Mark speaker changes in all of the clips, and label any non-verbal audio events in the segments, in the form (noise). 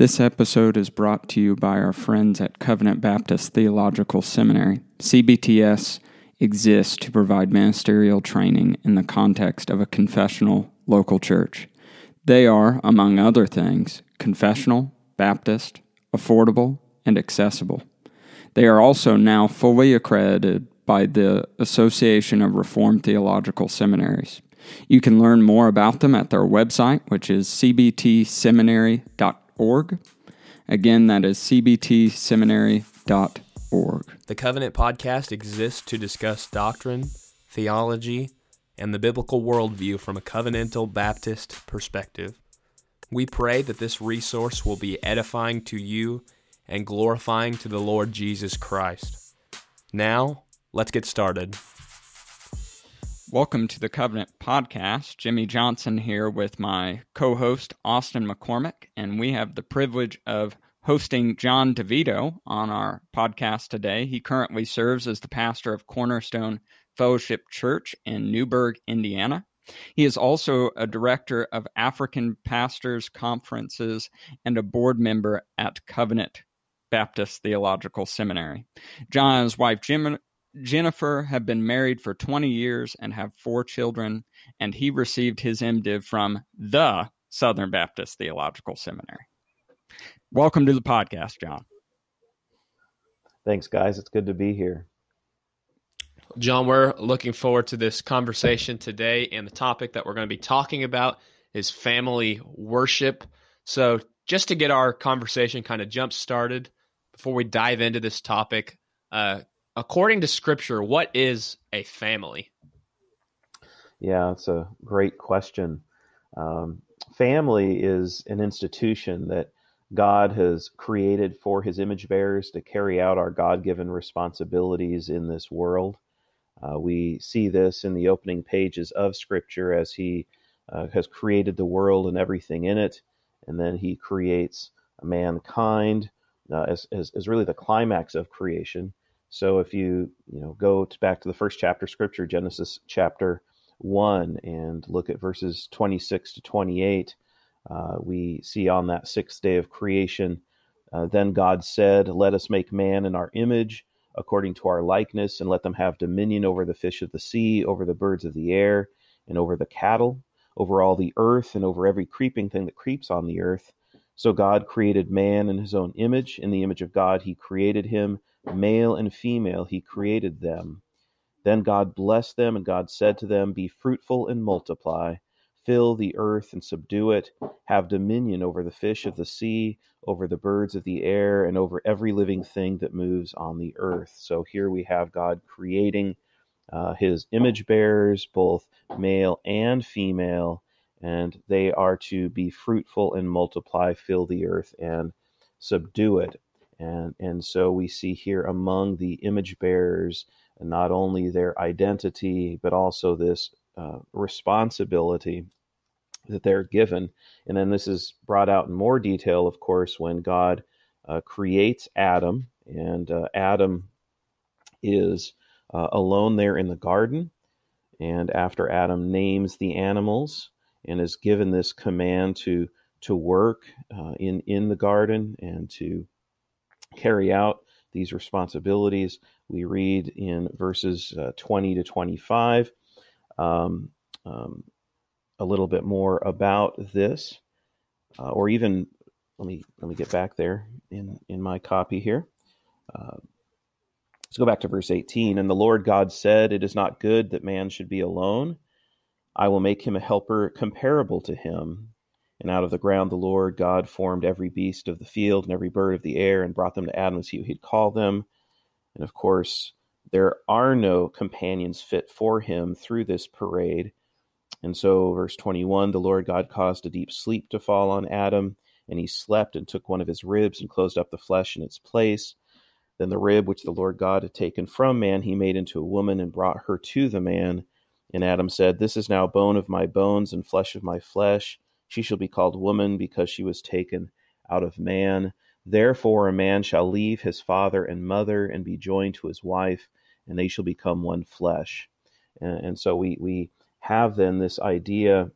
Speaker 1: This episode is brought to you by our friends at Covenant Baptist Theological Seminary. CBTS exists to provide ministerial training in the context of a confessional local church. They are, among other things, confessional, Baptist, affordable, and accessible. They are also now fully accredited by the Association of Reformed Theological Seminaries. You can learn more about them at their website, which is cbtseminary.com cbtseminary.org. Again, that is cbtseminary.org.
Speaker 2: The Covenant Podcast exists to discuss doctrine, theology, and the biblical worldview from a covenantal Baptist perspective. We pray that this resource will be edifying to you and glorifying to the Lord Jesus Christ. Now, let's get started.
Speaker 1: Welcome to the Covenant Podcast. Jimmy Johnson here with my co host, Austin McCormick, and we have the privilege of hosting John Divito on our podcast today. He currently serves as the pastor of Cornerstone Fellowship Church in Newburgh, Indiana. He is also a director of African Pastors Conferences and a board member at Covenant Baptist Theological Seminary. John and his wife Jim Jennifer have been married for 20 years and have four children, and he received his MDiv from the Southern Baptist Theological Seminary. Welcome to the podcast, John.
Speaker 3: Thanks, guys. It's good to be here.
Speaker 2: John, we're looking forward to this conversation today, and the topic that we're going to be talking about is family worship. So, just to get our conversation kind of jump started, before we dive into this topic, uh, according to scripture, what is a family?
Speaker 3: Yeah, it's a great question. Um, family is an institution that God has created for his image bearers to carry out our God given responsibilities in this world. Uh, we see this in the opening pages of Scripture as he uh, has created the world and everything in it, and then he creates mankind uh, as, as, as really the climax of creation. So if you you know go to back to the first chapter scripture, Genesis chapter one, and look at verses 26 to 28, uh, we see on that sixth day of creation, uh, then God said, "Let us make man in our image." According to our likeness, and let them have dominion over the fish of the sea, over the birds of the air, and over the cattle, over all the earth, and over every creeping thing that creeps on the earth. So God created man in his own image. In the image of God, he created him Male and female, he created them. Then God blessed them, and God said to them, Be fruitful and multiply, fill the earth and subdue it, have dominion over the fish of the sea, over the birds of the air, and over every living thing that moves on the earth. So here we have God creating uh, his image bearers, both male and female, and they are to be fruitful and multiply, fill the earth, and subdue it. And, and so we see here among the image bearers not only their identity, but also this uh, responsibility that they're given. And then this is brought out in more detail, of course, when God uh, creates Adam, and uh, Adam is uh, alone there in the garden. And after Adam names the animals and is given this command to to work uh, in in the garden and to carry out these responsibilities. We read in verses uh, 20 to 25 um, um, a little bit more about this, uh, or even let me let me get back there in in my copy here. Uh, let's go back to verse 18. And the Lord God said, "It is not good that man should be alone. I will make him a helper comparable to him." And out of the ground the Lord God formed every beast of the field and every bird of the air and brought them to Adam as he had called them. And of course, there are no companions fit for him through this parade. And so, verse 21 the Lord God caused a deep sleep to fall on Adam, and he slept and took one of his ribs and closed up the flesh in its place. Then the rib which the Lord God had taken from man, he made into a woman and brought her to the man. And Adam said, This is now bone of my bones and flesh of my flesh. She shall be called woman because she was taken out of man. Therefore, a man shall leave his father and mother and be joined to his wife, and they shall become one flesh. And, and so we, we have then this idea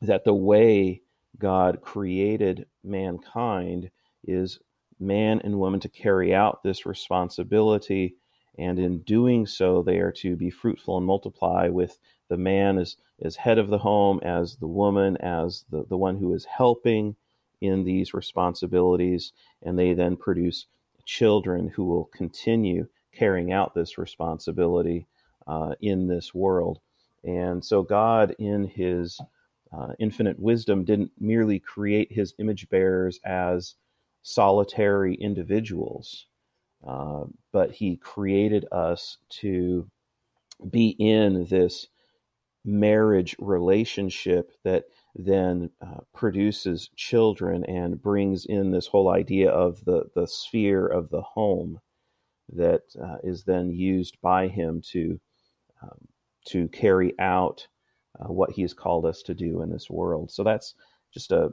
Speaker 3: that the way God created mankind is man and woman to carry out this responsibility. And in doing so, they are to be fruitful and multiply with the man is as head of the home, as the woman, as the, the one who is helping in these responsibilities. And they then produce children who will continue carrying out this responsibility uh, in this world. And so, God, in His uh, infinite wisdom, didn't merely create His image bearers as solitary individuals, uh, but He created us to be in this marriage relationship that then uh, produces children and brings in this whole idea of the, the sphere of the home that uh, is then used by him to um, to carry out uh, what he's called us to do in this world. So that's just a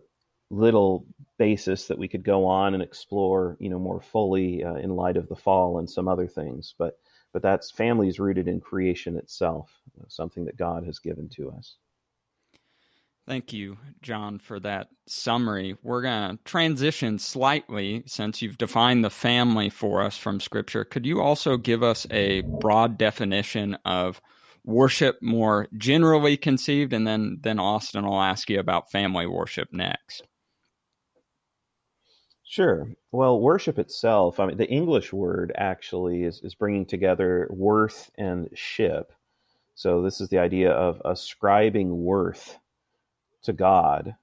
Speaker 3: little basis that we could go on and explore, you know, more fully uh, in light of the fall and some other things. But but that's families rooted in creation itself, something that God has given to us.
Speaker 1: Thank you, John, for that summary. We're going to transition slightly since you've defined the family for us from Scripture. Could you also give us a broad definition of worship more generally conceived? And then, then Austin will ask you about family worship next.
Speaker 3: Sure. Well, worship itself, I mean, the English word actually is, is bringing together worth and ship. So, this is the idea of ascribing worth to God.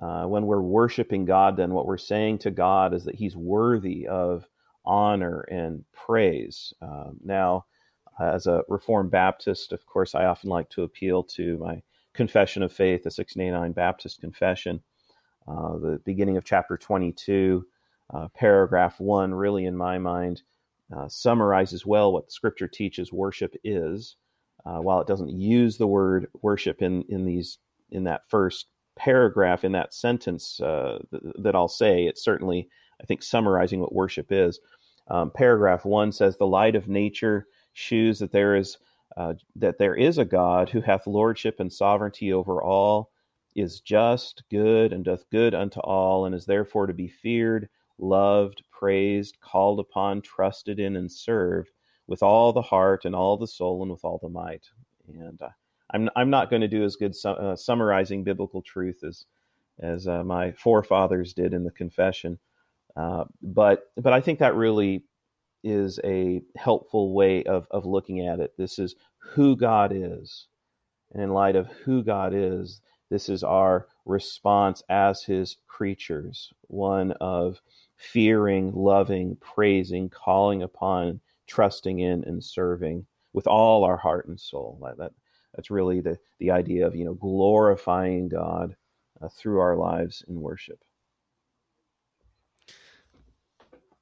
Speaker 3: Uh, when we're worshiping God, then what we're saying to God is that He's worthy of honor and praise. Um, now, as a Reformed Baptist, of course, I often like to appeal to my confession of faith, the 1689 Baptist Confession. Uh, the beginning of chapter 22, uh, paragraph 1, really, in my mind, uh, summarizes well what scripture teaches worship is. Uh, while it doesn't use the word worship in, in these in that first paragraph in that sentence uh, th- that I'll say. It's certainly, I think, summarizing what worship is. Um, paragraph one says, "The light of nature shews that there is uh, that there is a God who hath lordship and sovereignty over all, is just, good, and doth good unto all, and is therefore to be feared, loved, praised, called upon, trusted in, and served." With all the heart and all the soul and with all the might. And uh, I'm I'm not going to do as good su- uh, summarizing biblical truth as as uh, my forefathers did in the confession, uh, but but I think that really is a helpful way of of looking at it. This is who God is, and in light of who God is, this is our response as His creatures, one of fearing, loving, praising, calling upon, trusting in, and serving with all our heart and soul. That that's really the, the idea of, you know, glorifying God uh, through our lives in worship.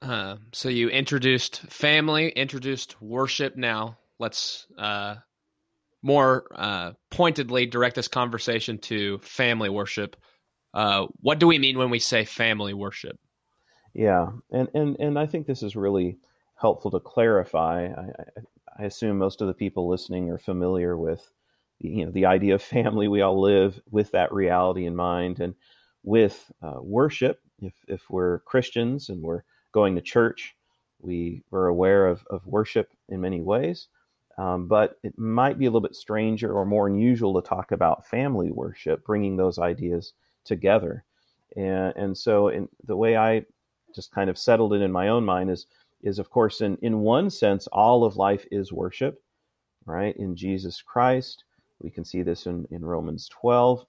Speaker 2: Uh, so you introduced family, introduced worship. Now let's uh, more uh, pointedly direct this conversation to family worship. Uh, what do we mean when we say family worship?
Speaker 3: Yeah, and and and I think this is really helpful to clarify. I, I assume most of the people listening are familiar with you know the idea of family we all live with that reality in mind and with uh, worship if, if we're christians and we're going to church we we're aware of, of worship in many ways um, but it might be a little bit stranger or more unusual to talk about family worship bringing those ideas together and, and so in the way i just kind of settled it in my own mind is is of course in in one sense all of life is worship right in jesus christ we can see this in, in Romans 12.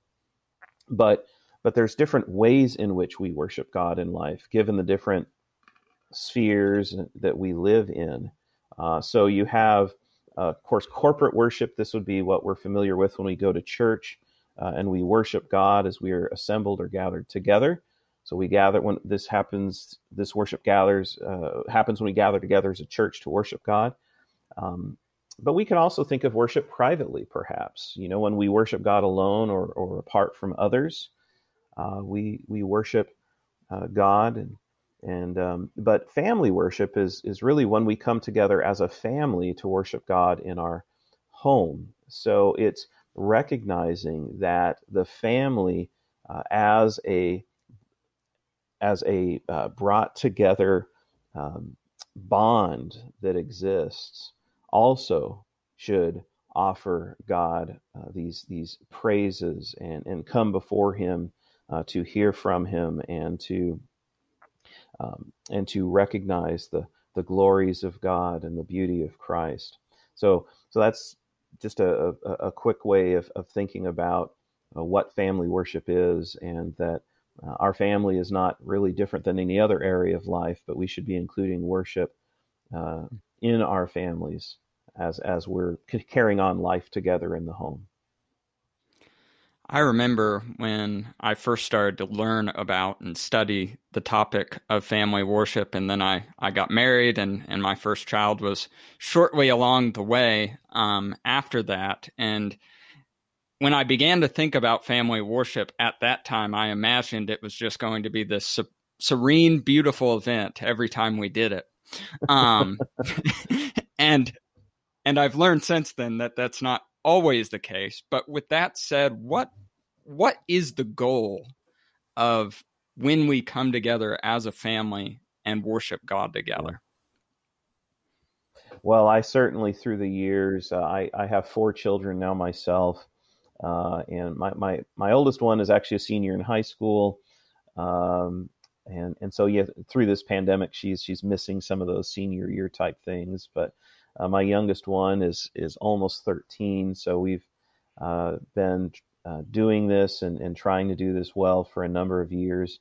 Speaker 3: But but there's different ways in which we worship God in life, given the different spheres that we live in. Uh, so you have, of course, corporate worship. This would be what we're familiar with when we go to church uh, and we worship God as we are assembled or gathered together. So we gather when this happens. This worship gathers uh, happens when we gather together as a church to worship God. Um, but we can also think of worship privately, perhaps. You know, when we worship God alone or, or apart from others, uh, we we worship uh, God and and um, but family worship is is really when we come together as a family to worship God in our home. So it's recognizing that the family uh, as a as a uh, brought together um, bond that exists, also should offer God uh, these these praises and and come before Him uh, to hear from Him and to um, and to recognize the the glories of God and the beauty of Christ. So so that's just a, a, a quick way of, of thinking about uh, what family worship is and that uh, our family is not really different than any other area of life, but we should be including worship uh, in our families as as we're carrying on life together in the home.
Speaker 1: I remember when I first started to learn about and study the topic of family worship, and then I, I got married, and, and my first child was shortly along the way um, after that. And when I began to think about family worship at that time, I imagined it was just going to be this serene, beautiful event every time we did it. Um, (laughs) and and I've learned since then that that's not always the case. But with that said, what what is the goal of when we come together as a family and worship God together?
Speaker 3: Well, I certainly through the years, uh, I, I have four children now myself, uh, and my, my my oldest one is actually a senior in high school, um, and and so yeah, through this pandemic, she's she's missing some of those senior year type things. But uh, my youngest one is is almost 13, so we've uh, been uh, doing this and, and trying to do this well for a number of years,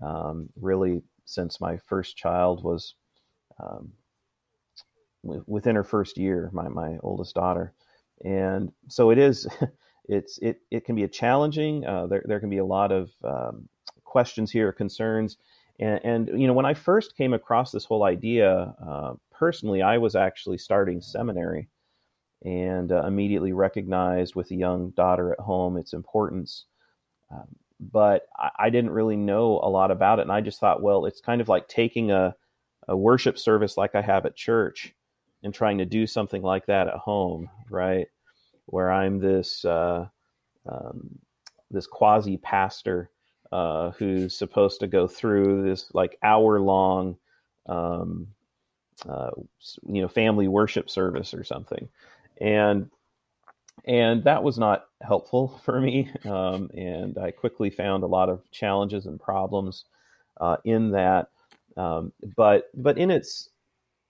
Speaker 3: um, really since my first child was um, w- within her first year, my, my oldest daughter. And so it is, (laughs) it's, it, it can be a challenging, uh, there, there can be a lot of um, questions here, concerns. And, and, you know, when I first came across this whole idea, uh, personally, I was actually starting seminary and uh, immediately recognized with a young daughter at home its importance. Um, but I, I, didn't really know a lot about it, and I just thought, well, it's kind of like taking a, a worship service like I have at church and trying to do something like that at home, right? Where I'm this uh, um, this quasi pastor uh, who's supposed to go through this like hour long, um, uh, you know, family worship service or something and and that was not helpful (laughs) for me. Um, and I quickly found a lot of challenges and problems uh, in that. Um, but but in its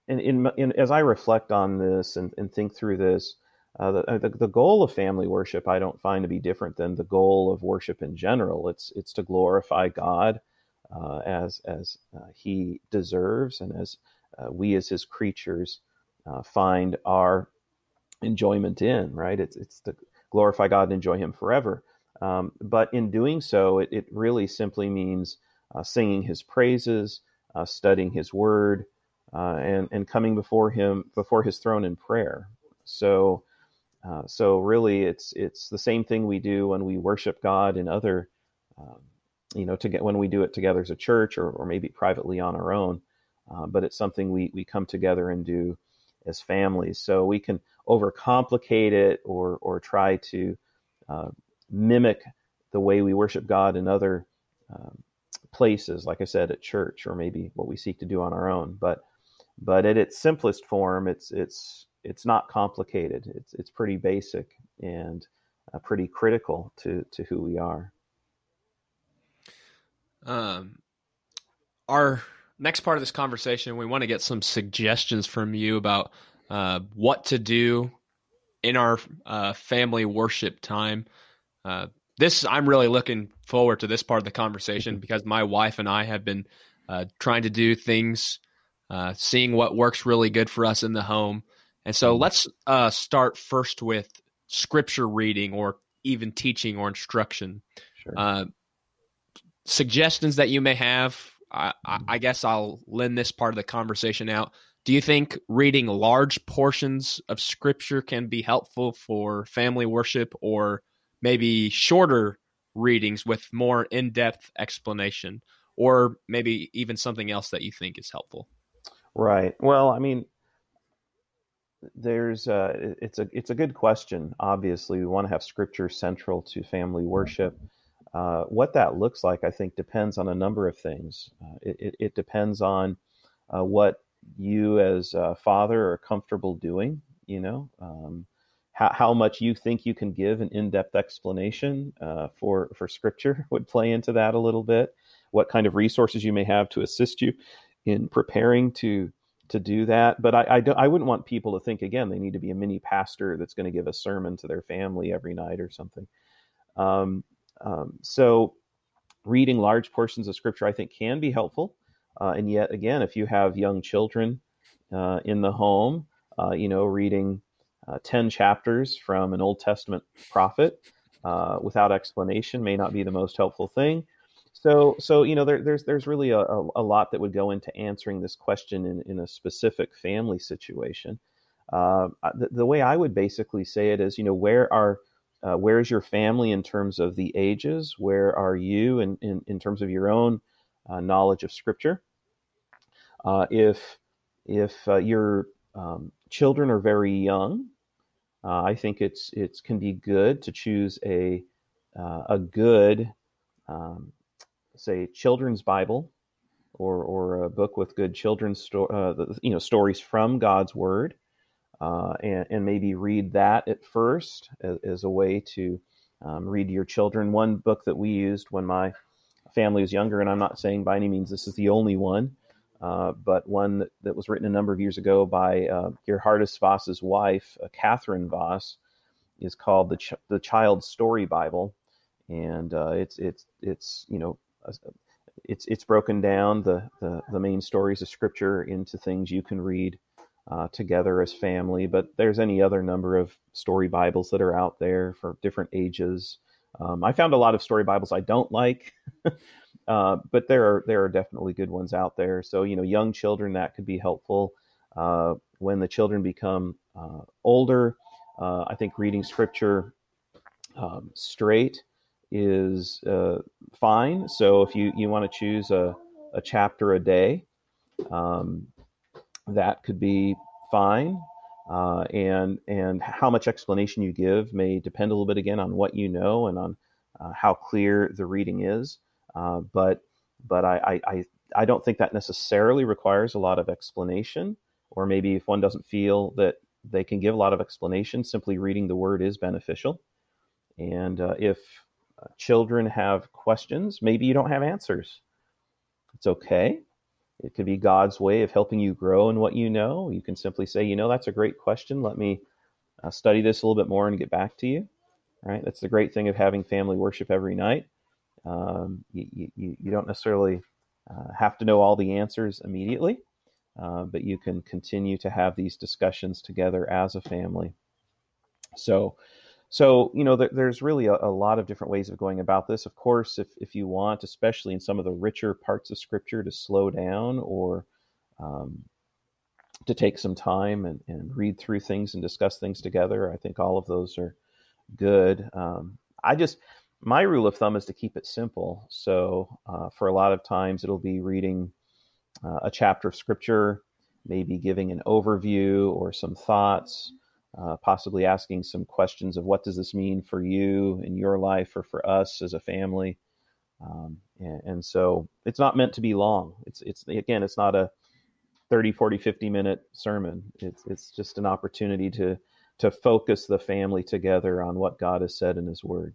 Speaker 3: in, in, in, as I reflect on this and, and think through this, uh, the, uh, the, the goal of family worship I don't find to be different than the goal of worship in general. It's it's to glorify God uh, as as uh, He deserves, and as we as His creatures uh, find our enjoyment in, right? It's it's to glorify God and enjoy Him forever. Um, but in doing so, it, it really simply means uh, singing His praises, uh, studying His Word, uh, and and coming before Him before His throne in prayer. So, uh, so really, it's it's the same thing we do when we worship God in other, um, you know, to get when we do it together as a church or or maybe privately on our own. Uh, but it's something we we come together and do as families. So we can overcomplicate it or or try to uh, mimic the way we worship God in other um, places, like I said, at church, or maybe what we seek to do on our own. But but at its simplest form, it's it's it's not complicated. It's it's pretty basic and uh, pretty critical to to who we are.
Speaker 2: Um, our next part of this conversation, we want to get some suggestions from you about uh, what to do in our uh, family worship time. Uh, this I'm really looking forward to this part of the conversation because my wife and I have been uh, trying to do things, uh, seeing what works really good for us in the home. And so let's uh, start first with scripture reading or even teaching or instruction. Sure. suggestions that you may have. I, I guess I'll lend this part of the conversation out do you think reading large portions of scripture can be helpful for family worship or maybe shorter readings with more in-depth explanation or maybe even something else that you think is helpful?
Speaker 3: Right. Well, I mean there's uh, it's a it's a good question. Obviously, we want to have scripture central to family worship. Uh, what that looks like, I think, depends on a number of things. Uh, it, it, it, depends on uh, what you as a father are comfortable doing, you know, um, how, how much you think you can give an in-depth explanation uh, for, for scripture (laughs) would play into that a little bit. What kind of resources you may have to assist you in preparing to to do that. But I, I, don't, I wouldn't want people to think again they need to be a mini pastor that's going to give a sermon to their family every night or something. Um, um, so, reading large portions of scripture, I think, can be helpful. Uh, and yet, again, if you have young children uh, in the home, uh, you know, reading uh, 10 chapters from an Old Testament prophet uh, without explanation may not be the most helpful thing. So, so you know, there, there's there's really a, a, lot that would go into answering this question in, in a specific family situation. Uh, the, the way I would basically say it is, you know, where are uh, where is your family in terms of the ages? Where are you in, in, in terms of your own uh, knowledge of Scripture? Uh, if if uh, your um, children are very young, uh, I think it's it can be good to choose a uh, a good um, say children's Bible or or a book with good children's sto- you know stories from God's Word uh, and, and, maybe read that at first as, as a way to um, read to your children. One book that we used when my family was younger, and I'm not saying by any means this is the only one, uh, but one that, that, was written a number of years ago by uh, Geerhardus Vos's wife, uh, Catherine Vos, is called the Ch- the Child Story Bible, and uh, it's it's it's you know it's it's broken down the, the the main stories of Scripture into things you can read uh, together as family. But there's any other number of story Bibles that are out there for different ages. Um, I found a lot of story Bibles I don't like, (laughs) uh, but there are there are definitely good ones out there. So you know, young children that could be helpful. Uh, when the children become uh, older, uh, I think reading scripture um, straight is uh, fine. So if you you want to choose a a chapter a day, um, that could be fine. Uh, and and how much explanation you give may depend a little bit again on what you know and on uh, how clear the reading is. Uh, but but I, I I don't think that necessarily requires a lot of explanation. Or maybe if one doesn't feel that they can give a lot of explanation, simply reading the word is beneficial. And uh, if uh, children have questions, maybe you don't have answers. It's okay. It could be God's way of helping you grow in what you know. You can simply say, you know, that's a great question. Let me uh, study this a little bit more and get back to you. Right? That's the great thing of having family worship every night. Um, you, you, you, don't necessarily uh, have to know all the answers immediately, uh, but you can continue to have these discussions together as a family. So, so, you know, there, there's really a, a, lot of different ways of going about this. Of course, if, if you want, especially in some of the richer parts of Scripture, to slow down or um, to take some time and, and read through things and discuss things together, I think all of those are good. Um, I just, my rule of thumb is to keep it simple. So, uh, for a lot of times, it'll be reading uh, a chapter of Scripture, maybe giving an overview or some thoughts uh, possibly asking some questions of what does this mean for you in your life or for us as a family. Um, and, and, so it's not meant to be long. It's, it's again, it's not a 30, 40, 50 minute sermon. It's, it's just an opportunity to, to focus the family together on what God has said in his word.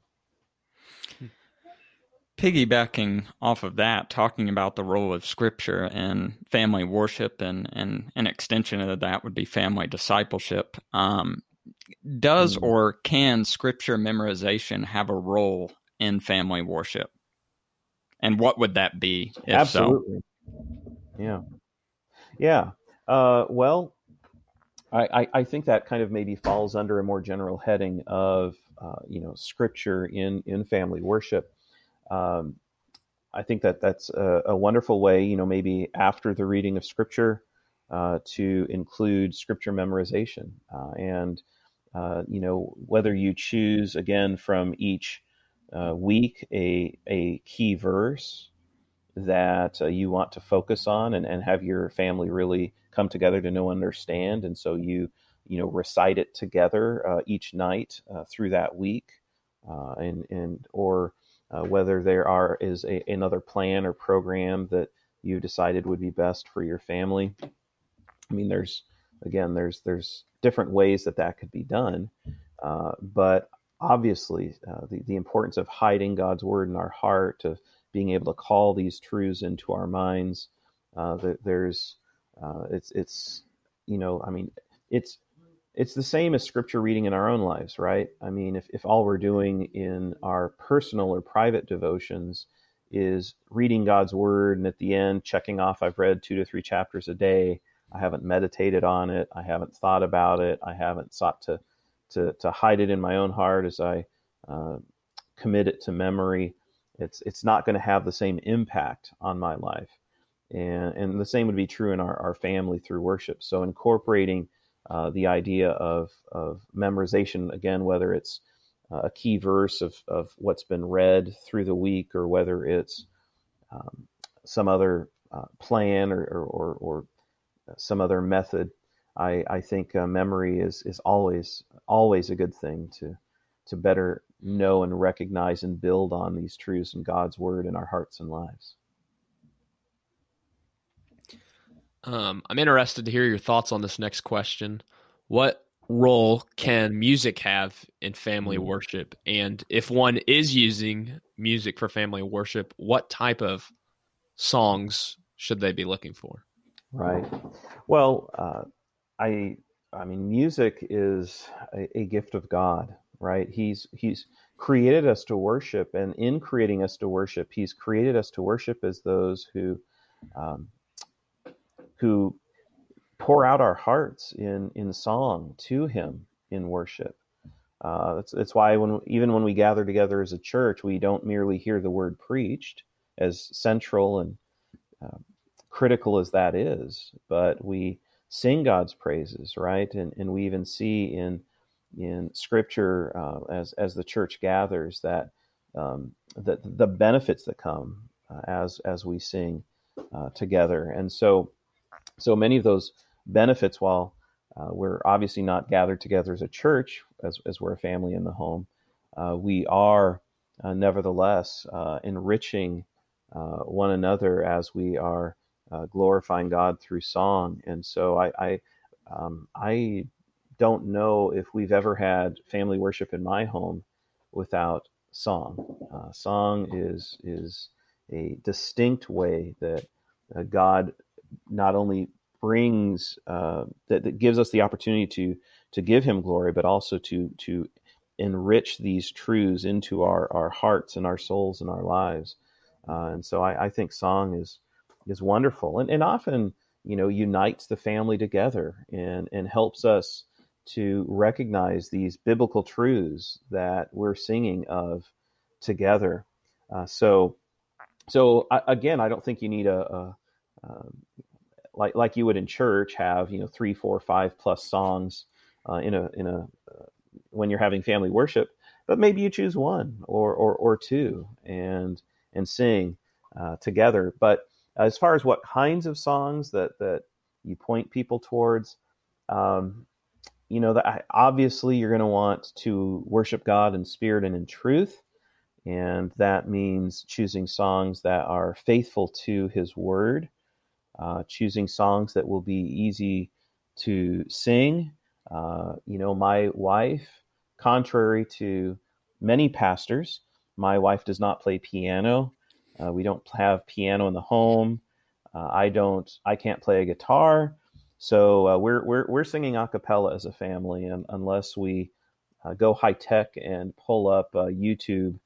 Speaker 1: Piggybacking off of that, talking about the role of scripture and family worship and, and an extension of that would be family discipleship. Um, does mm. or can scripture memorization have a role in family worship? And what would that be?
Speaker 3: Absolutely. So? Yeah. Yeah. Uh, well, I, I, I, think that kind of maybe falls under a more general heading of, uh, you know, scripture in, in family worship um, I think that that's a, a, wonderful way, you know, maybe after the reading of scripture uh, to include scripture memorization. Uh, and, uh, you know, whether you choose again from each uh, week a, a key verse that uh, you want to focus on and, and have your family really come together to know and understand. And so you, you know, recite it together uh, each night through that week. and, and, or, uh, whether there are is a, another plan or program that you decided would be best for your family. I mean, there's again, there's there's different ways that that could be done, uh, but obviously, uh, the the importance of hiding God's word in our heart, of being able to call these truths into our minds. Uh, there's uh, it's it's you know, I mean, it's it's the same as scripture reading in our own lives, right? I mean, if, if all we're doing in our personal or private devotions is reading God's word and at the end checking off, I've read two to three chapters a day, I haven't meditated on it, I haven't thought about it, I haven't sought to, to, to hide it in my own heart as I uh, commit it to memory, it's, it's not going to have the same impact on my life. And, and the same would be true in our, our family through worship. So incorporating uh, the idea of, of memorization, again, whether it's uh, a key verse of, of what's been read through the week or whether it's um, some other uh, plan or, or, or, some other method. I, I think uh, memory is, is always always a good thing to to better know and recognize and build on these truths in God's word in our hearts and lives.
Speaker 2: Um, I'm interested to hear your thoughts on this next question. What role can music have in family mm. worship? And if one is using music for family worship, what type of songs should they be looking for?
Speaker 3: Right. Well, uh, I I mean, music is a, a, gift of God, right? He's He's created us to worship, and in creating us to worship, He's created us to worship as those who um, who pour out our hearts in in song to Him in worship. Uh, that's, that's why when even when we gather together as a church, we don't merely hear the word preached, as central and uh, critical as that is, but we sing God's praises, right? And and we even see in in Scripture uh, as as the church gathers that um, the the benefits that come uh, as as we sing uh, together, and so so many of those benefits, while uh, we're obviously not gathered together as a church, as, as we're a family in the home, uh, we are uh, nevertheless uh, enriching uh, one another as we are uh, glorifying God through song. And so I, I, um, I don't know if we've ever had family worship in my home without song. song is is a distinct way that God not only brings uh, that, that gives us the opportunity to to give him glory, but also to to enrich these truths into our our hearts and our souls and our lives. Uh, and so I, I, think song is is wonderful and, and often you know unites the family together and and helps us to recognize these biblical truths that we're singing of together. Uh, so so I, again, I don't think you need a, a, a um, like like you would in church have you know three four five plus songs uh, in a in a uh, when you're having family worship but maybe you choose one or or, or two and and sing uh, together. But as far as what kinds of songs that that you point people towards um, you know that obviously you're going to want to worship god in spirit and in truth. And that means choosing songs that are faithful to his word uh, choosing songs that will be easy to sing. Uh, you know, my wife, contrary to many pastors, my wife does not play piano. Uh, we don't have piano in the home. Uh, I don't. I can't play a guitar. So uh, we're we're we're singing a cappella as a family, and unless we go high tech and pull up a YouTube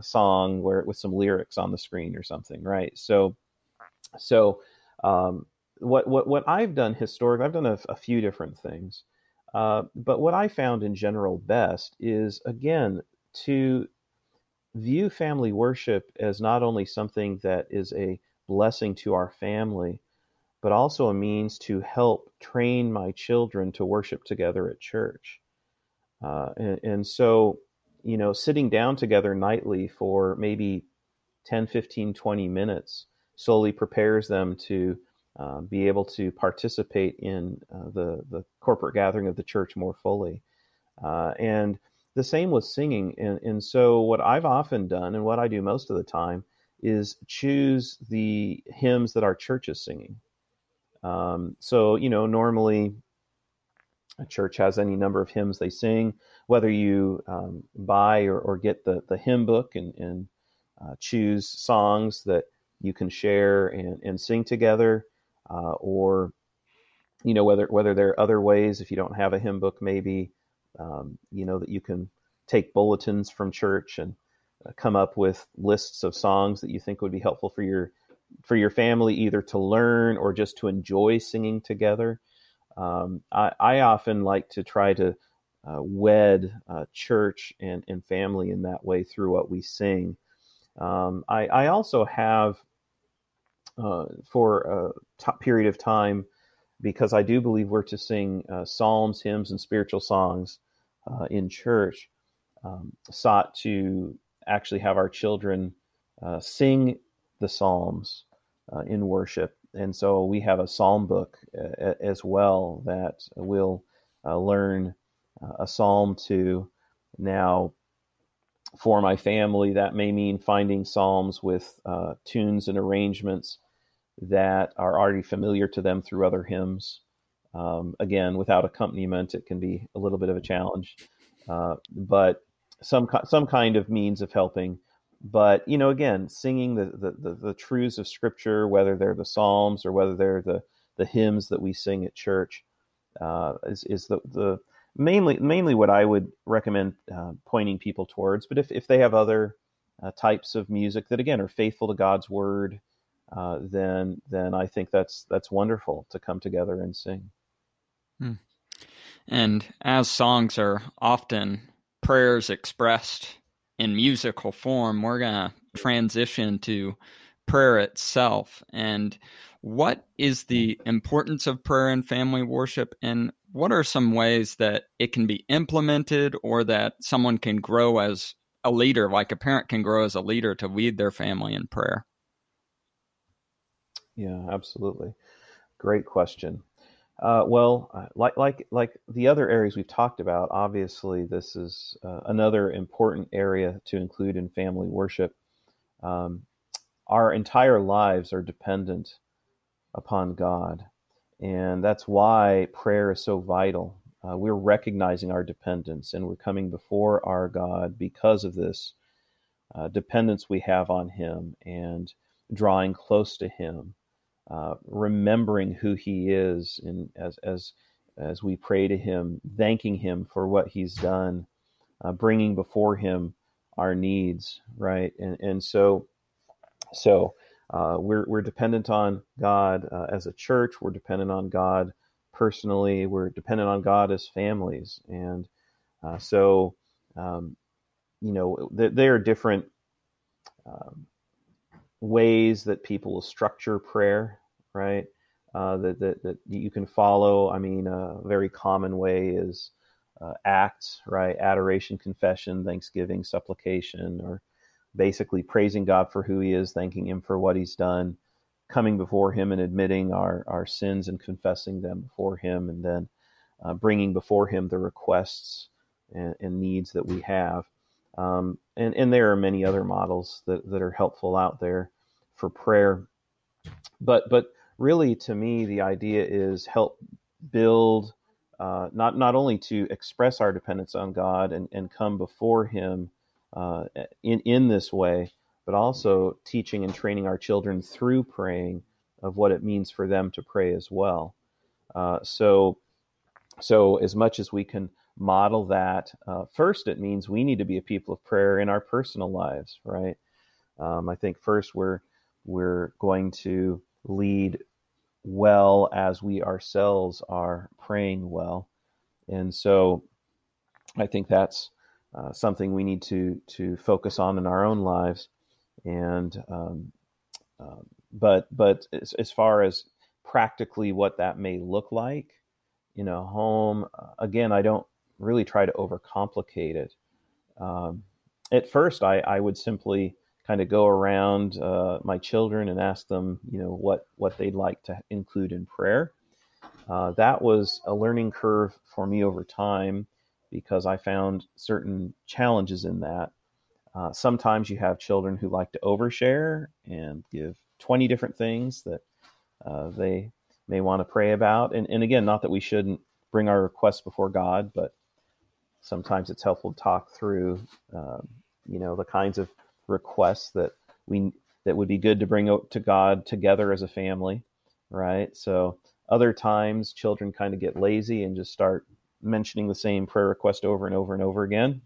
Speaker 3: song where with some lyrics on the screen or something, right? So so um, what what what I've done historically, I've done a, a few different things, uh, but what I found in general best is again to view family worship as not only something that is a blessing to our family, but also a means to help train my children to worship together at church. Uh, and, and so, you know, sitting down together nightly for maybe 10, 15, 20 minutes slowly prepares them to uh, be able to participate in uh, the the corporate gathering of the church more fully. Uh, and the same with singing. And, and so, what I've often done, and what I do most of the time, is choose the hymns that our church is singing. Um, so, you know, normally a church has any number of hymns they sing, whether you um, buy or, or, get the, the hymn book and, and uh, choose songs that you can share and, and sing together, uh, or you know whether whether there are other ways if you don't have a hymn book, maybe um, you know that you can take bulletins from church and uh, come up with lists of songs that you think would be helpful for your for your family either to learn or just to enjoy singing together. Um, I, I, often like to try to uh, wed uh, church and, and family in that way through what we sing. Um, I, I, also have, uh, for a t- period of time, because I do believe we're to sing uh, psalms, hymns, and spiritual songs uh, in church, um, sought to actually have our children uh, sing the psalms in worship. And so we have a psalm book as well that we'll learn a psalm to now for my family, that may mean finding psalms with uh, tunes and arrangements that are already familiar to them through other hymns. Um, again, without accompaniment, it can be a little bit of a challenge, uh, but some some kind of means of helping. But you know, again, singing the, the, the, the truths of Scripture, whether they're the Psalms or whether they're the the hymns that we sing at church, uh, is is the the mainly mainly what I would recommend uh, pointing people towards. But if if they have other uh, types of music that again are faithful to God's word, uh, then then I think that's that's wonderful to come together and sing.
Speaker 1: Hmm. And as songs are often prayers expressed in musical form, we're gonna transition to prayer itself and what is the importance of prayer in family worship and what are some ways that it can be implemented or that someone can grow as a leader, like a parent can grow as a leader to lead their family in prayer?
Speaker 3: Yeah, absolutely. Great question. Uh, well, uh, like like like the other areas we've talked about, obviously this is uh, another important area to include in family worship. Um, our entire lives are dependent upon God. And that's why prayer is so vital. Uh, we're recognizing our dependence and we're coming before our God because of this uh, dependence we have on Him and drawing close to Him, uh, remembering who He is, and as as as we pray to Him, thanking Him for what He's done, uh, bringing before Him our needs, right? And and so so uh, we're we're dependent on God uh, as a church. We're dependent on God personally. We're dependent on God as families, and uh, so um, you know th- there are different um, ways that people will structure prayer, right? Uh, that, that that you can follow. I mean, a very common way is uh, acts, right? Adoration, confession, thanksgiving, supplication, or basically praising God for who He is, thanking Him for what He's done, coming before Him and admitting our, our sins and confessing them before Him, and then uh, bringing before Him the requests and, and needs that we have. Um, and, and there are many other models that, that are helpful out there for prayer. But, but really, to me, the idea is help build. Uh, not not only to express our dependence on God and, and come before Him uh, in in this way, but also teaching and training our children through praying of what it means for them to pray as well. Uh, so, so as much as we can model that, uh, first it means we need to be a people of prayer in our personal lives, right? Um, I think first we're we're going to lead well as we ourselves are praying well, and so I think that's uh, something we need to to focus on in our own lives. And um, uh, but but as, as, far as practically what that may look like in a home, uh, again, I don't really try to overcomplicate it. Um, at first, I, I would simply kind of go around uh, my children and ask them, you know, what what they'd like to include in prayer. Uh, that was a learning curve for me over time because I found certain challenges in that. Uh, sometimes you have children who like to overshare and give 20 different things that uh, they may want to pray about. And, and again, not that we shouldn't bring our requests before God, but sometimes it's helpful to talk through, um, you know, the kinds of requests that we that would be good to bring to God together as a family, right? So other times, children kind of get lazy and just start mentioning the same prayer request over and over and over again.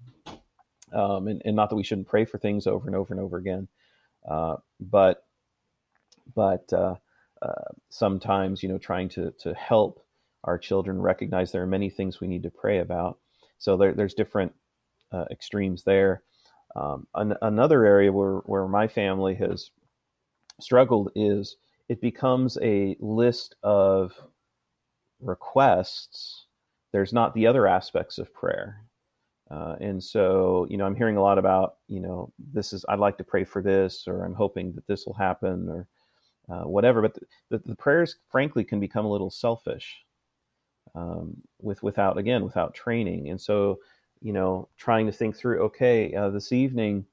Speaker 3: Um, and, and, not that we shouldn't pray for things over and over and over again, uh, but but uh, uh, sometimes you know trying to to help our children recognize there are many things we need to pray about. So there, there's different uh, extremes there. Um, an, another area where where my family has struggled is it becomes a list of requests. There's not the other aspects of prayer. Uh, and so, you know, I'm hearing a lot about, you know, this is, I'd like to pray for this, or I'm hoping that this will happen, or uh, whatever. But the, the, the, prayers, frankly, can become a little selfish um, with, without, again, without training. And so, you know, trying to think through, okay, uh, this evening,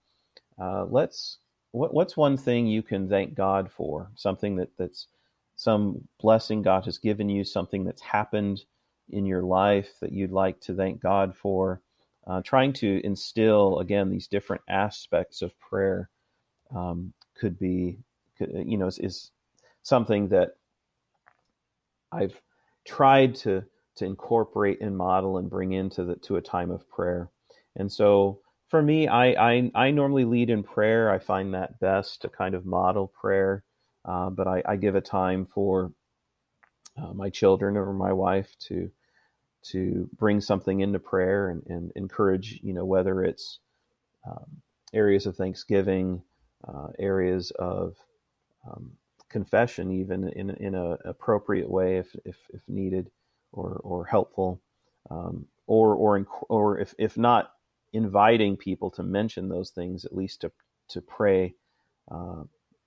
Speaker 3: uh, let's what, what's one thing you can thank God for? Something that, that's some blessing God has given you, something that's happened in your life that you'd like to thank God for. Uh, trying to instill again these different aspects of prayer um, could be, could, you know, is, is, something that I've tried to to incorporate and model and bring into the to a time of prayer. And so for me, I, I, I normally lead in prayer. I find that best to kind of model prayer, uh, but I, I, give a time for uh, my children or my wife to to bring something into prayer and, and encourage. You know, whether it's um, areas of thanksgiving, uh, areas of um, confession, even in in a appropriate way if if, if needed or or helpful, um, or or or if if not inviting people to mention those things, at least to to pray, uh,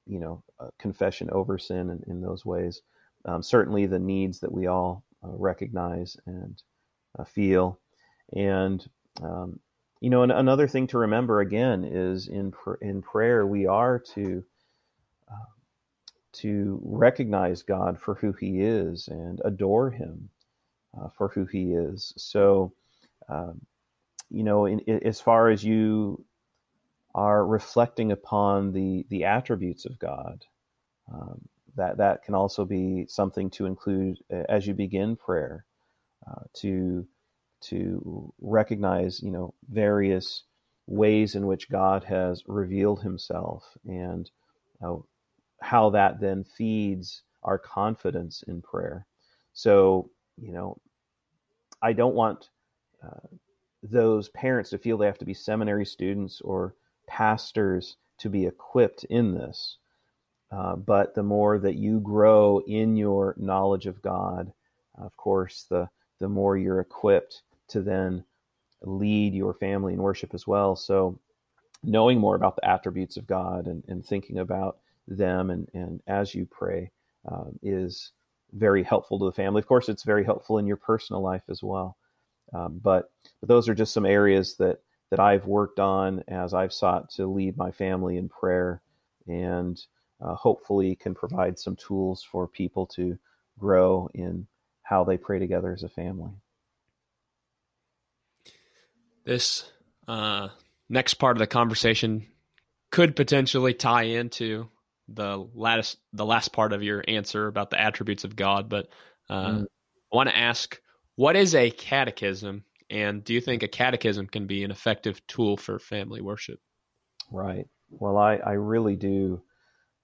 Speaker 3: you know, confession over sin in, in those ways. Um, certainly, the needs that we all uh, recognize and feel, and um, you know, another thing to remember again is in pr- in prayer we are to uh, to recognize God for who He is and adore Him uh, for who He is. So. Um, you know, in, in, as far as you are reflecting upon the the attributes of God, um, that that can also be something to include as you begin prayer, uh, to to recognize, you know, various ways in which God has revealed Himself and uh, how that then feeds our confidence in prayer. So, you know, I don't want uh, those parents to feel they have to be seminary students or pastors to be equipped in this. Uh, but the more that you grow in your knowledge of God, of course, the the more you're equipped to then lead your family in worship as well. So, knowing more about the attributes of God and, and thinking about them and, and as you pray um, is very helpful to the family. Of course, it's very helpful in your personal life as well. Um, but, but those are just some areas that that I've worked on as I've sought to lead my family in prayer, and uh, hopefully can provide some tools for people to grow in how they pray together as a family.
Speaker 2: This uh, next part of the conversation could potentially tie into the last the last part of your answer about the attributes of God, but uh, mm. I want to ask what is a catechism? And do you think a catechism can be an effective tool for family worship?
Speaker 3: Right. Well, I, I really do.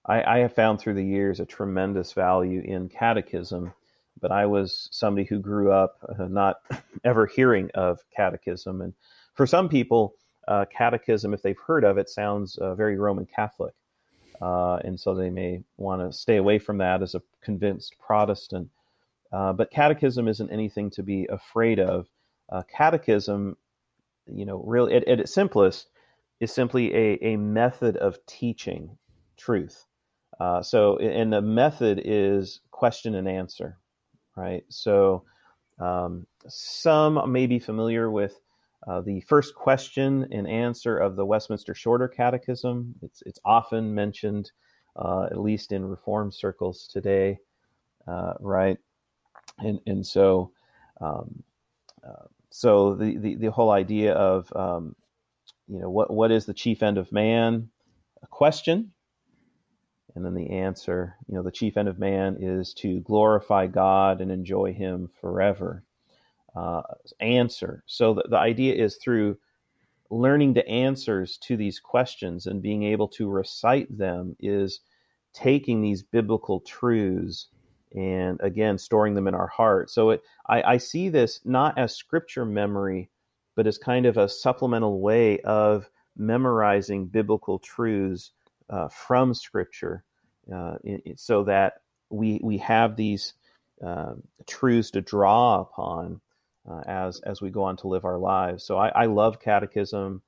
Speaker 3: I, I have found through the years a tremendous value in catechism, but I was somebody who grew up uh, not (laughs) ever hearing of catechism. And for some people, uh, catechism, if they've heard of it, sounds uh, very Roman Catholic. Uh, and so they may want to stay away from that as a convinced Protestant. Uh, but catechism isn't anything to be afraid of. Uh, catechism, you know, really at, at, its simplest, is simply a, a method of teaching truth. So, and the method is question and answer, right? So, um, some may be familiar with uh, the first question and answer of the Westminster Shorter Catechism. It's, it's often mentioned, uh, at least in reform circles today, uh, right? And, and so, um, uh, so the, the, the, whole idea of, um, you know, what, what is the chief end of man? A question. And then the answer, you know, the chief end of man is to glorify God and enjoy Him forever uh, answer. So the, the idea is through learning the answers to these questions and being able to recite them is taking these biblical truths and again storing them in our heart. So it, I, I see this not as scripture memory, but as kind of a supplemental way of memorizing biblical truths uh, from scripture, uh, so that we we have these uh, truths to draw upon uh, as as we go on to live our lives. So I, I love catechism.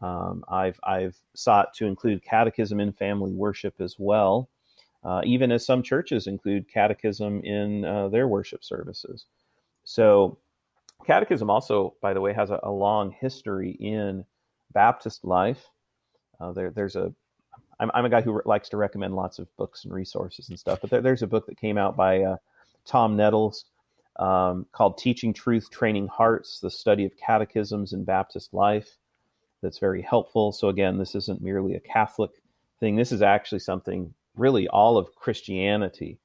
Speaker 3: Um, I've I've sought to include catechism in family worship as well, uh, even as some churches include catechism in uh, their worship services. So catechism also, by the way, has a, a long history in Baptist life. Uh, there, there's a I'm, I'm a guy who likes to recommend lots of books and resources and stuff, but there, there's a book that came out by uh, Tom Nettles um, called Teaching Truth, Training Hearts, the study of catechisms in Baptist life. That's very helpful. So, again, this isn't merely a Catholic thing. This is actually something really all of Christianity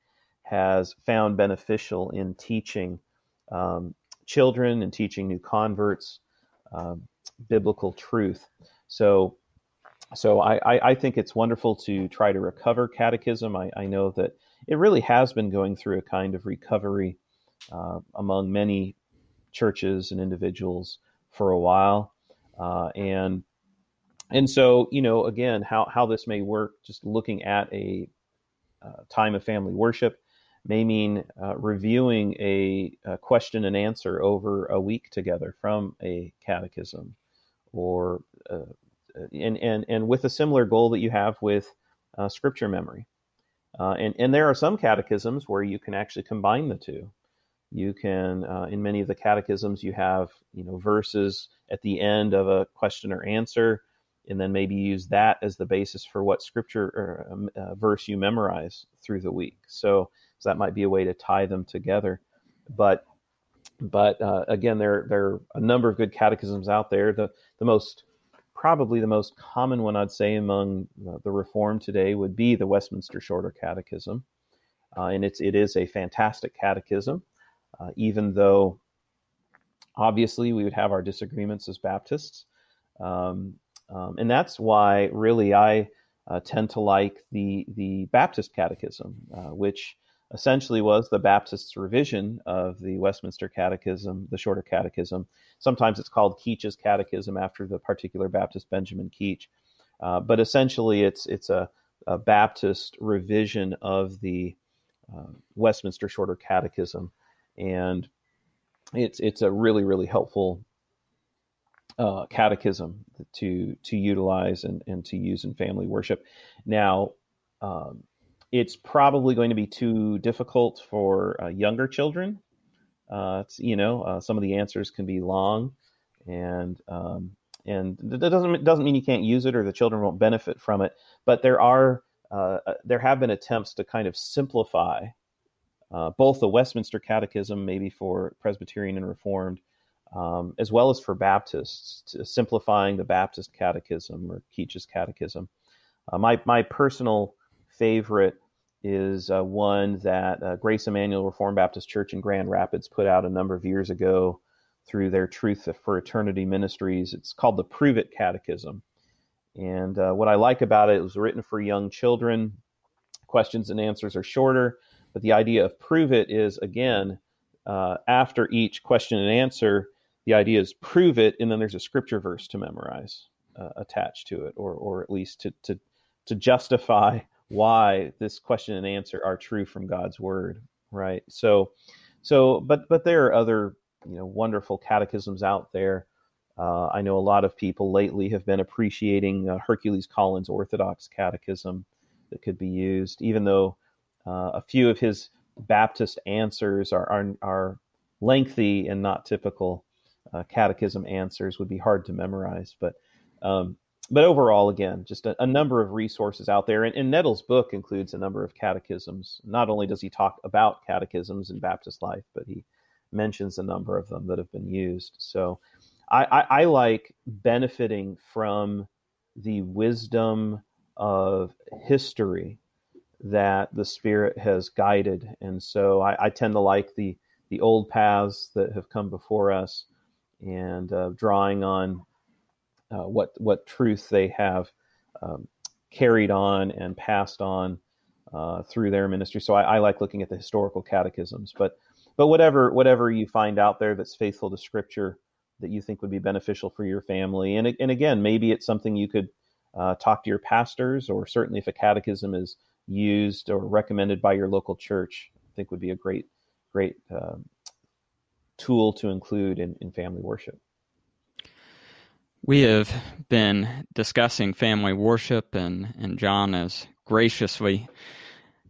Speaker 3: has found beneficial in teaching um, children and teaching new converts um, biblical truth. So, so I, I, think it's wonderful to try to recover catechism. I, I know that it really has been going through a kind of recovery uh, among many churches and individuals for a while. Uh, and and so you know again how how this may work just looking at a uh, time of family worship may mean uh, reviewing a, a, question and answer over a week together from a catechism or uh, and, and and with a similar goal that you have with uh, scripture memory and and there are some catechisms where you can actually combine the two you can, uh, in many of the catechisms, you have you know verses at the end of a question or answer, and then maybe use that as the basis for what scripture or um, uh, verse you memorize through the week. So, so, that might be a way to tie them together. But but uh, again, there there are a number of good catechisms out there. The the most probably the most common one I'd say among the Reformed today would be the Westminster Shorter Catechism, uh, and it's it is a fantastic catechism uh, even though obviously we would have our disagreements as Baptists. Um, um, and that's why really I uh, tend to like the, the Baptist Catechism, uh, which essentially was the Baptist's revision of the Westminster Catechism, the Shorter Catechism. Sometimes it's called Keach's Catechism after the particular Baptist Benjamin Keach. Uh, but essentially, it's it's a, a Baptist revision of the uh, Westminster Shorter Catechism and it's it's a really really helpful uh, catechism to to utilize and, and to use in family worship. Now, um, it's probably going to be too difficult for uh, younger children. Uh, you know, uh, some of the answers can be long, and um, and that doesn't doesn't mean you can't use it or the children won't benefit from it. But there are uh, uh, there have been attempts to kind of simplify uh, both the Westminster Catechism, maybe for Presbyterian and Reformed, um, as well as for Baptists, simplifying the Baptist Catechism or Keach's Catechism. My my personal favorite is uh, one that uh, Grace Immanuel Reformed Baptist Church in Grand Rapids put out a number of years ago through their Truth for Eternity Ministries. It's called the Prove It Catechism. And uh, what I like about it, it was written for young children. Questions and answers are shorter but the idea of prove it is again, uh, after each question and answer, the idea is prove it, and then there's a scripture verse to memorize uh, attached to it, or or at least to to to justify why this question and answer are true from God's word, right? So, so but but there are other you know wonderful catechisms out there. Uh, I know a lot of people lately have been appreciating uh, Hercules Collins Orthodox Catechism that could be used, even though uh, a few of his Baptist answers are, are, are lengthy and not typical. uh, catechism answers would be hard to memorize. But um, but overall, again, just a, a, number of resources out there. And, and Nettles' book includes a number of catechisms. Not only does he talk about catechisms in Baptist life, but he mentions a number of them that have been used. So I, I, I like benefiting from the wisdom of history that the Spirit has guided. And so I, I tend to like the, the old paths that have come before us and uh, drawing on uh, what what truth they have um, carried on and passed on uh, through their ministry. So I, I, like looking at the historical catechisms, but but whatever whatever you find out there that's faithful to Scripture that you think would be beneficial for your family, and and again maybe it's something you could uh, talk to your pastors, or certainly if a catechism is used or recommended by your local church, I think would be a great great um, tool to include in, in family worship.
Speaker 1: We have been discussing family worship, and, and John has graciously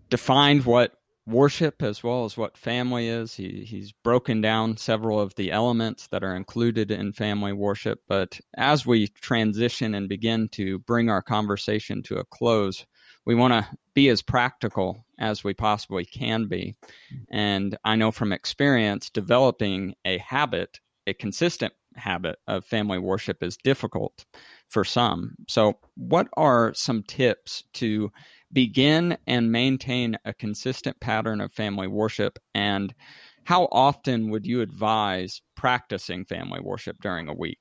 Speaker 1: defined what worship as well as what family is. He, he's broken down several of the elements that are included in family worship. But as we transition and begin to bring our conversation to a close, we want to be as practical as we possibly can be. And I know from experience, developing a habit, a consistent habit of family worship is difficult for some. So, what are some tips to begin and maintain a consistent pattern of family worship? And how often would you advise practicing family worship during a week?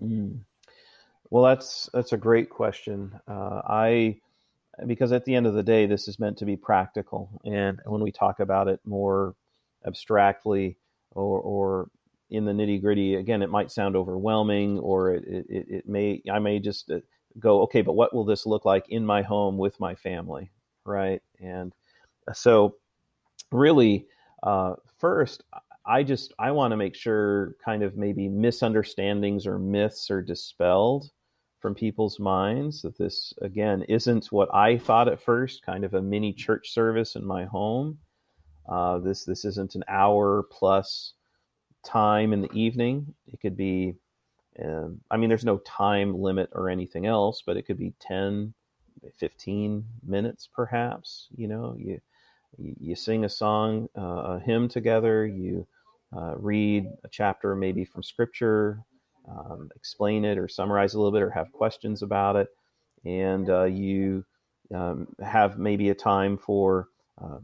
Speaker 3: Mm. Well, that's that's a great question. Uh, I because at the end of the day, this is meant to be practical, and when we talk about it more abstractly or, or in the nitty gritty, again, it might sound overwhelming, or it, it, it may I may just uh, go, okay, but what will this look like in my home with my family, right? And so, really, uh, first, I just I want to make sure kind of maybe misunderstandings or myths are dispelled from people's minds that this again isn't what I thought at first, kind of a mini church service in my home. Uh, this this isn't an hour plus time in the evening. It could be, um, I mean, there's no time limit or anything else, but it could be 10, 15 minutes perhaps. You know, you you sing a song, uh, a hymn together. You uh, read a chapter maybe from Scripture um, explain it or summarize a little bit or have questions about it. And uh, you um, have maybe a time for uh,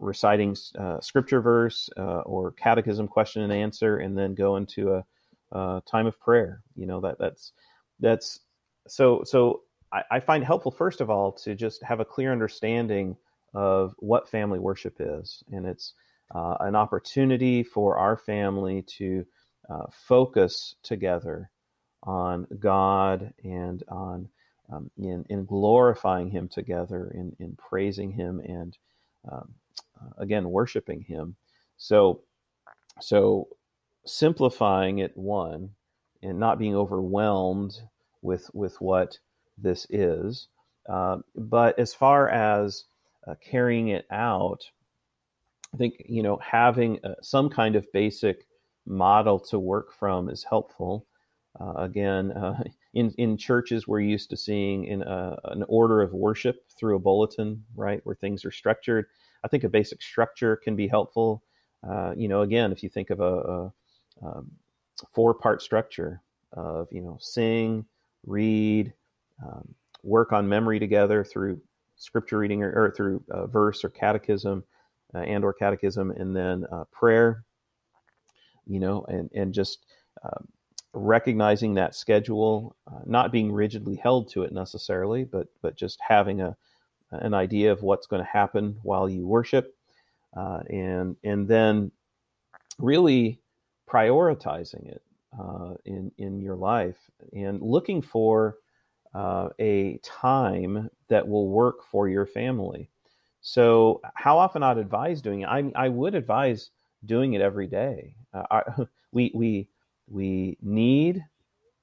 Speaker 3: reciting uh, scripture verse uh, or catechism question and answer, and then go into a, a, time of prayer. You know that that's that's so so. I, I find helpful first of all to just have a clear understanding of what family worship is, and it's uh, an opportunity for our family to uh, focus together on God and on um, in, in glorifying Him together, in, in praising Him, and um, again worshiping Him. So, so simplifying it one, and not being overwhelmed with with what this is. Uh, but as far as uh, carrying it out, I think you know having uh, some kind of basic model to work from is helpful. Uh, again, uh, (laughs) in in churches, we're used to seeing in a, an order of worship through a bulletin, right, where things are structured. I think a basic structure can be helpful. Uh, you know, again, if you think of a, a um, four part structure of you know sing, read, um, work on memory together through scripture reading or, or through verse or catechism uh, and or catechism, and then uh, prayer you know, and and just um, recognizing that schedule, uh, not being rigidly held to it necessarily, but but just having a an idea of what's going to happen while you worship, uh, and and then really prioritizing it uh, in in your life and looking for uh, a time that will work for your family. So, how often I'd advise doing it? I I would advise doing it every day. Uh, our, (laughs) we we we need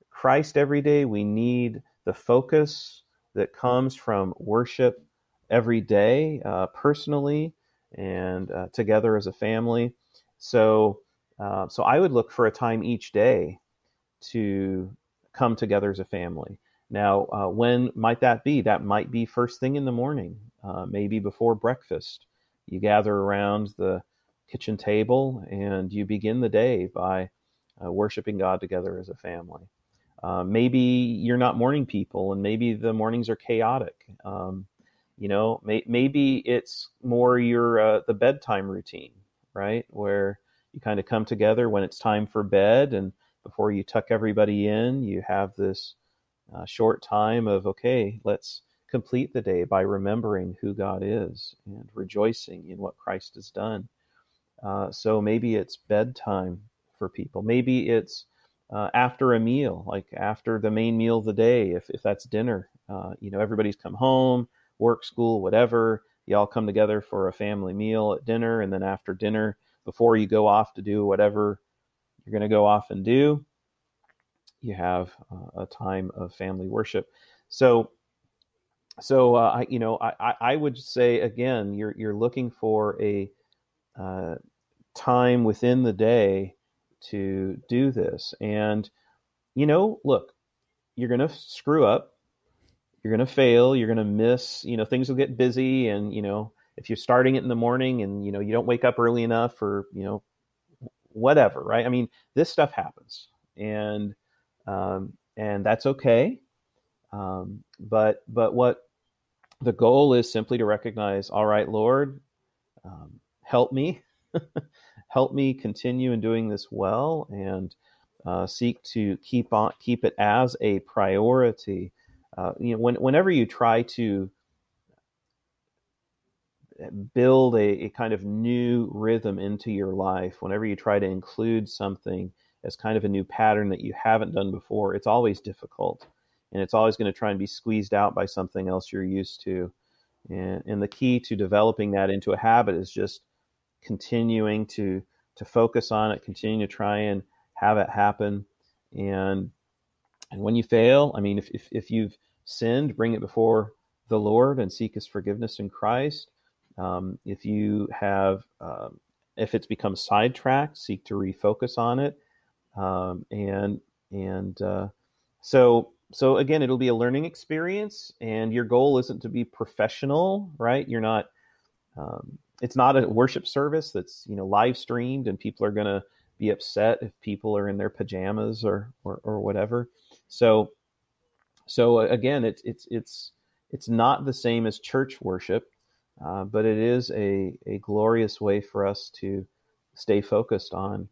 Speaker 3: Christ every day. We need the focus that comes from worship every day, uh, personally and uh, together as a family. So Uh, so I would look for a time each day to come together as a family. Now, uh, when might that be? That might be first thing in the morning, uh, maybe before breakfast. You gather around the kitchen table and you begin the day by uh, worshiping God together as a family. Maybe you're not morning people, and maybe the mornings are chaotic. Um, you know, may, maybe it's more your uh, the bedtime routine, right, where you kind of come together when it's time for bed, and before you tuck everybody in, you have this uh, short time of okay, let's complete the day by remembering who God is and rejoicing in what Christ has done. Uh, so maybe it's bedtime for people. Maybe it's uh, after a meal, like after the main meal of the day, if, if that's dinner. Uh, you know, everybody's come home, work, school, whatever. You all come together for a family meal at dinner. And then after dinner, before you go off to do whatever you're going to go off and do, you have uh, a time of family worship. So, so uh, I, you know, I, I would say again, you're you're looking for a uh, time within the day to do this. And, you know, look, you're going to screw up. You're going to fail. You're going to miss, you know, things will get busy. And, you know, if you're starting it in the morning and, you know, you don't wake up early enough or, you know, whatever, right? I mean, this stuff happens. And, um, and that's okay. Um, but, but what the goal is simply to recognize, all right, Lord, um, help me. (laughs) help me continue in doing this well and uh, seek to keep on keep it as a priority. Uh, you know, when, whenever you try to build a, a, kind of new rhythm into your life, whenever you try to include something as kind of a new pattern that you haven't done before, it's always difficult. And it's always going to try and be squeezed out by something else you're used to. And, and the key to developing that into a habit is just continuing to to focus on it, continue to try and have it happen. And and when you fail, I mean, if if, if you've sinned, bring it before the Lord and seek His forgiveness in Christ. Um, if you have, um, if it's become sidetracked, seek to refocus on it. Um, and and uh, so so again, it'll be a learning experience, and your goal isn't to be professional, right? You're not um, it's not a worship service that's you know live streamed and people are going to be upset if people are in their pajamas or or, or whatever so so uh, again it's it's it's it's not the same as church worship uh, but it is a, a glorious way for us to stay focused on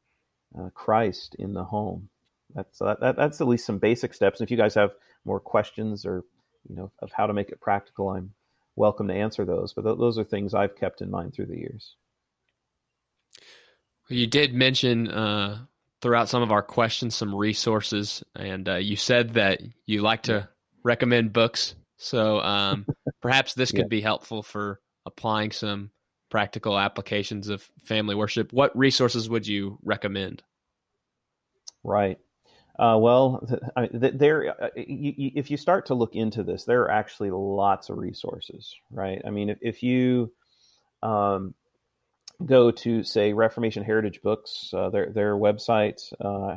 Speaker 3: uh, Christ in the home. That's that, that, that's at least some basic steps. And if you guys have more questions or you know of how to make it practical, I'm welcome to answer those. But th- those are things I've kept in mind through the years.
Speaker 2: You did mention uh, throughout some of our questions some resources, and uh, you said that you like to recommend books. So um, (laughs) perhaps this could yeah. be helpful for applying some practical applications of family worship. What resources would you recommend?
Speaker 3: Right. Uh, well, there, uh, you, you, if you start to look into this, there are actually lots of resources, right? I mean, if, if you um, go to, say, Reformation Heritage Books, uh, their their website, uh,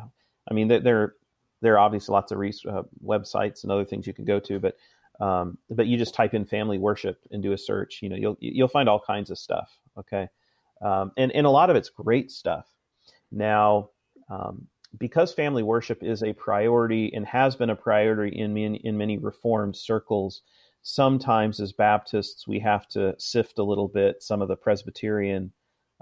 Speaker 3: I mean, there there are obviously lots of uh, websites and other things you can go to, but um, but you just type in family worship and do a search, you know, you'll you'll find all kinds of stuff, okay, um, and and a lot of it's great stuff. Now. Um, because family worship is a priority and has been a priority in many, in many reformed circles, sometimes as Baptists we have to sift a little bit some of the Presbyterian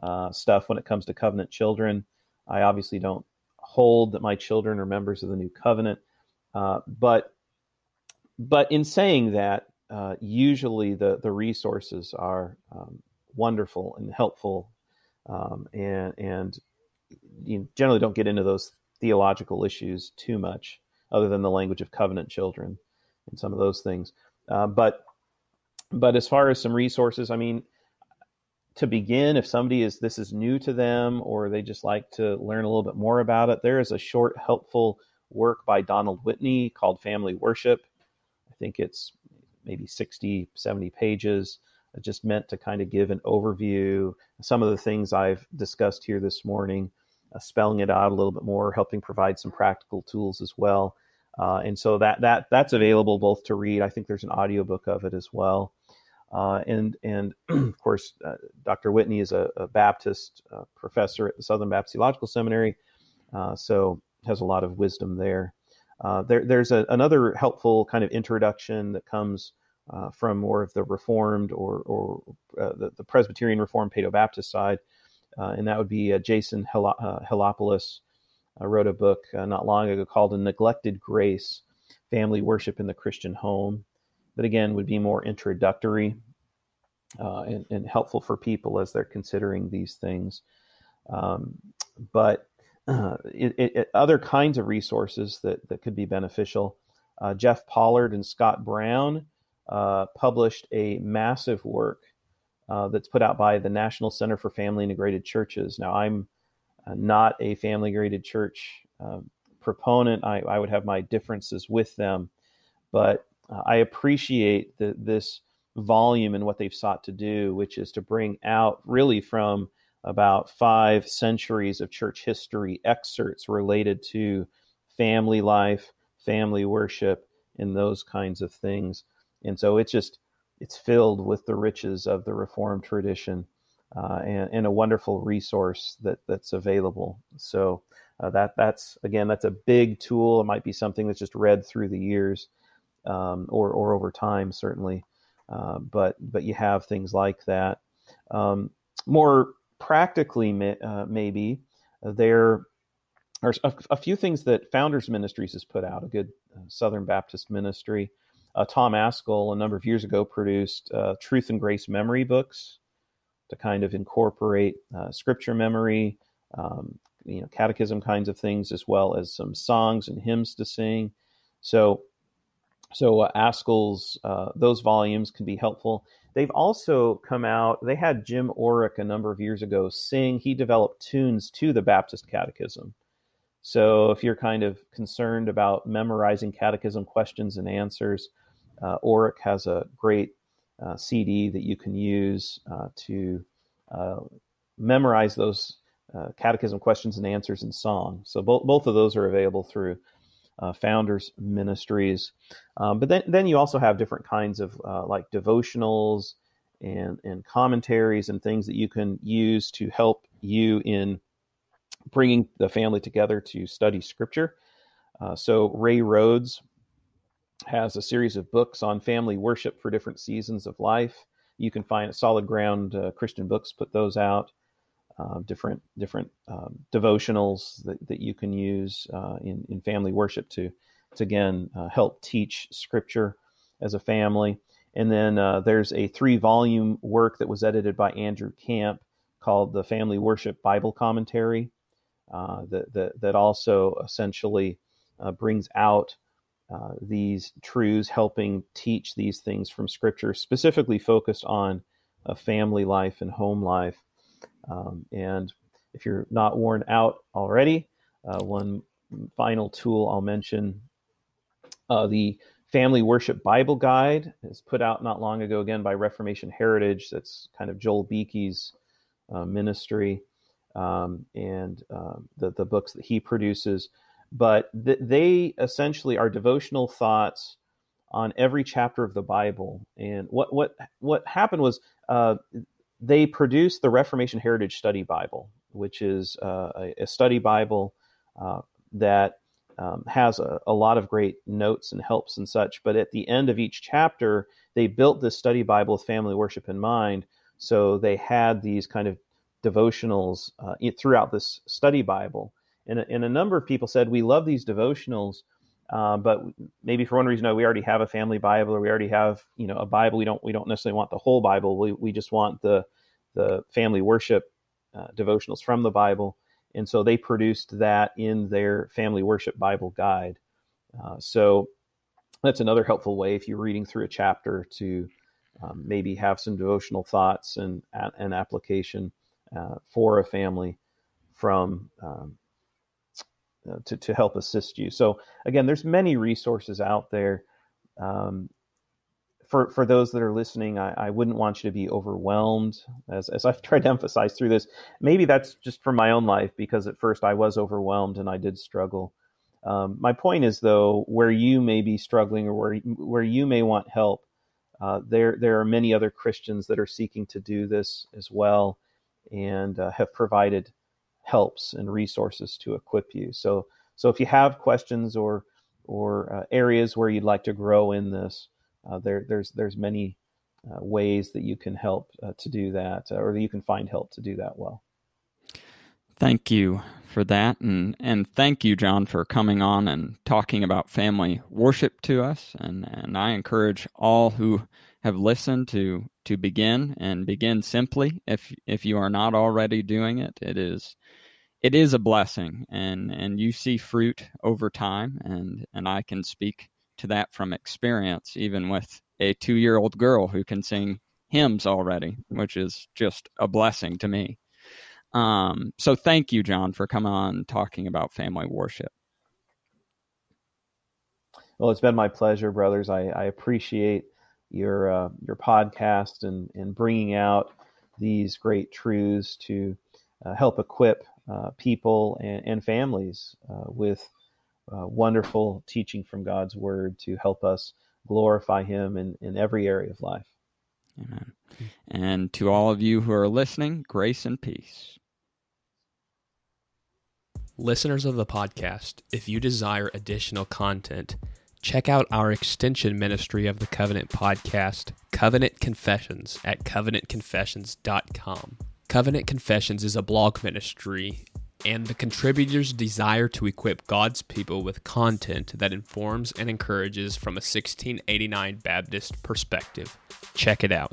Speaker 3: uh, stuff when it comes to covenant children. I obviously don't hold that my children are members of the new covenant, uh, but but in saying that, uh, usually the the resources are um, wonderful and helpful, um, and and you generally don't get into those theological issues too much, other than the language of covenant children and some of those things. Uh, but but as far as some resources, I mean, to begin, if somebody is this is new to them or they just like to learn a little bit more about it, there is a short, helpful work by Donald Whitney called Family Worship. I think it's maybe 60, 70 pages, just meant to kind of give an overview. Some of the things I've discussed here this morning uh, spelling it out a little bit more, helping provide some practical tools as well. Uh, and so that that that's available both to read. I think there's an audiobook of it as well. Uh, and and (clears throat) of course, uh, Dr. Whitney is a, a Baptist uh, professor at the Southern Baptist Theological Seminary, uh, so has a lot of wisdom there. Uh, there there's a, another helpful kind of introduction that comes from more of the Reformed or or the, the, Presbyterian Reformed Paedo Baptist side, and that would be Jason Helopoulos wrote a book not long ago called "A Neglected Grace: Family Worship in the Christian Home." That again would be more introductory uh, and, and, helpful for people as they're considering these things. Um, but uh, it, it, other kinds of resources that, that could be beneficial. Uh, Jeff Pollard and Scott Brown uh, published a massive work uh, that's put out by the National Center for Family Integrated Churches. Now, I'm uh, not a family integrated church proponent. I, I, would have my differences with them, but uh, I appreciate the, this volume and what they've sought to do, which is to bring out really from about five centuries of church history excerpts related to family life, family worship, and those kinds of things. And so it's just it's filled with the riches of the Reformed tradition uh, and, and, a wonderful resource that that's available. So uh, that that's again that's a big tool. It might be something that's just read through the years, um, or or over time certainly. Uh, but but you have things like that. Um, more practically, uh, maybe there are a, a, few things that Founders Ministries has put out. A good uh, Southern Baptist ministry. Uh, Tom Ascol a number of years ago produced uh, Truth and Grace memory books to kind of incorporate scripture memory, um, you know, catechism kinds of things, as well as some songs and hymns to sing. So so uh, Ascol's uh, those volumes can be helpful. They've also come out. They had Jim Orrick a number of years ago sing. He developed tunes to the Baptist Catechism. So if you're kind of concerned about memorizing catechism questions and answers, uh, has a great uh, CD that you can use uh, to uh, memorize those uh, catechism questions and answers in song. So both both of those are available through uh, founders ministries. Um, but then, then you also have different kinds of uh, like devotionals and, and commentaries and things that you can use to help you in bringing the family together to study scripture. Uh, so Ray Rhodes has a series of books on family worship for different seasons of life. You can find Solid Ground uh, Christian Books put those out uh, different different um, devotionals that, that you can use uh, in in family worship to to again uh, help teach Scripture as a family. And then uh, there's a three volume work that was edited by Andrew Camp called the Family Worship Bible Commentary uh, that, that that also essentially uh, brings out. these truths, helping teach these things from Scripture, specifically focused on a family life and home life. Um, and if you're not worn out already, uh, one final tool I'll mention uh, the Family Worship Bible Guide is put out not long ago again by Reformation Heritage. That's kind of Joel Beeke's uh, ministry um, and um, the, the books that he produces. But th- they essentially are devotional thoughts on every chapter of the Bible. And what what what happened was uh, they produced the Reformation Heritage Study Bible, which is uh, a, study Bible uh, that um, has a, a, lot of great notes and helps and such. But at the end of each chapter, they built this study Bible with family worship in mind. So they had these kind of devotionals uh, throughout this study Bible. And, and a number of people said, We love these devotionals. Uh, but maybe for one reason, no, we already have a family Bible, or we already have, you know, a Bible. We don't we don't necessarily want the whole Bible. We we just want the the family worship uh, devotionals from the Bible, and so they produced that in their family worship Bible guide. Uh, so that's another helpful way if you're reading through a chapter to um, maybe have some devotional thoughts and an application uh, for a family from um, to, to help assist you. So again, there's many resources out there. Um, for for those that are listening, I, I wouldn't want you to be overwhelmed. As as I've (laughs) tried to emphasize through this, maybe that's just from my own life because at first I was overwhelmed and I did struggle. Um, my point is though, where you may be struggling or where where you may want help, uh, there there are many other Christians that are seeking to do this as well, and uh, have provided helps and resources to equip you. So so if you have questions or or uh, areas where you'd like to grow in this, uh, there there's there's many uh, ways that you can help uh, to do that, or that you can find help to do that well.
Speaker 1: Thank you for that, and and thank you, John, for coming on and talking about family worship to us. And and I encourage all who have listened to to begin and begin simply. If if you are not already doing it, it is it is a blessing, and and you see fruit over time. And and I can speak to that from experience, even with a two year old girl who can sing hymns already, which is just a blessing to me. Um, so thank you, John, for coming on talking about family worship.
Speaker 3: Well, it's been my pleasure, brothers. I, I appreciate your uh, your podcast and and bringing out these great truths to uh, help equip uh, people and, and families uh, with uh, wonderful teaching from God's Word to help us glorify Him in, in every area of life.
Speaker 1: Amen. And to all of you who are listening, grace and peace.
Speaker 2: Listeners of the podcast, if you desire additional content, check out our extension ministry of the Covenant podcast, Covenant Confessions, at covenantconfessions.com. Covenant Confessions is a blog ministry, and the contributors desire to equip God's people with content that informs and encourages from a 1689 Baptist perspective. Check it out.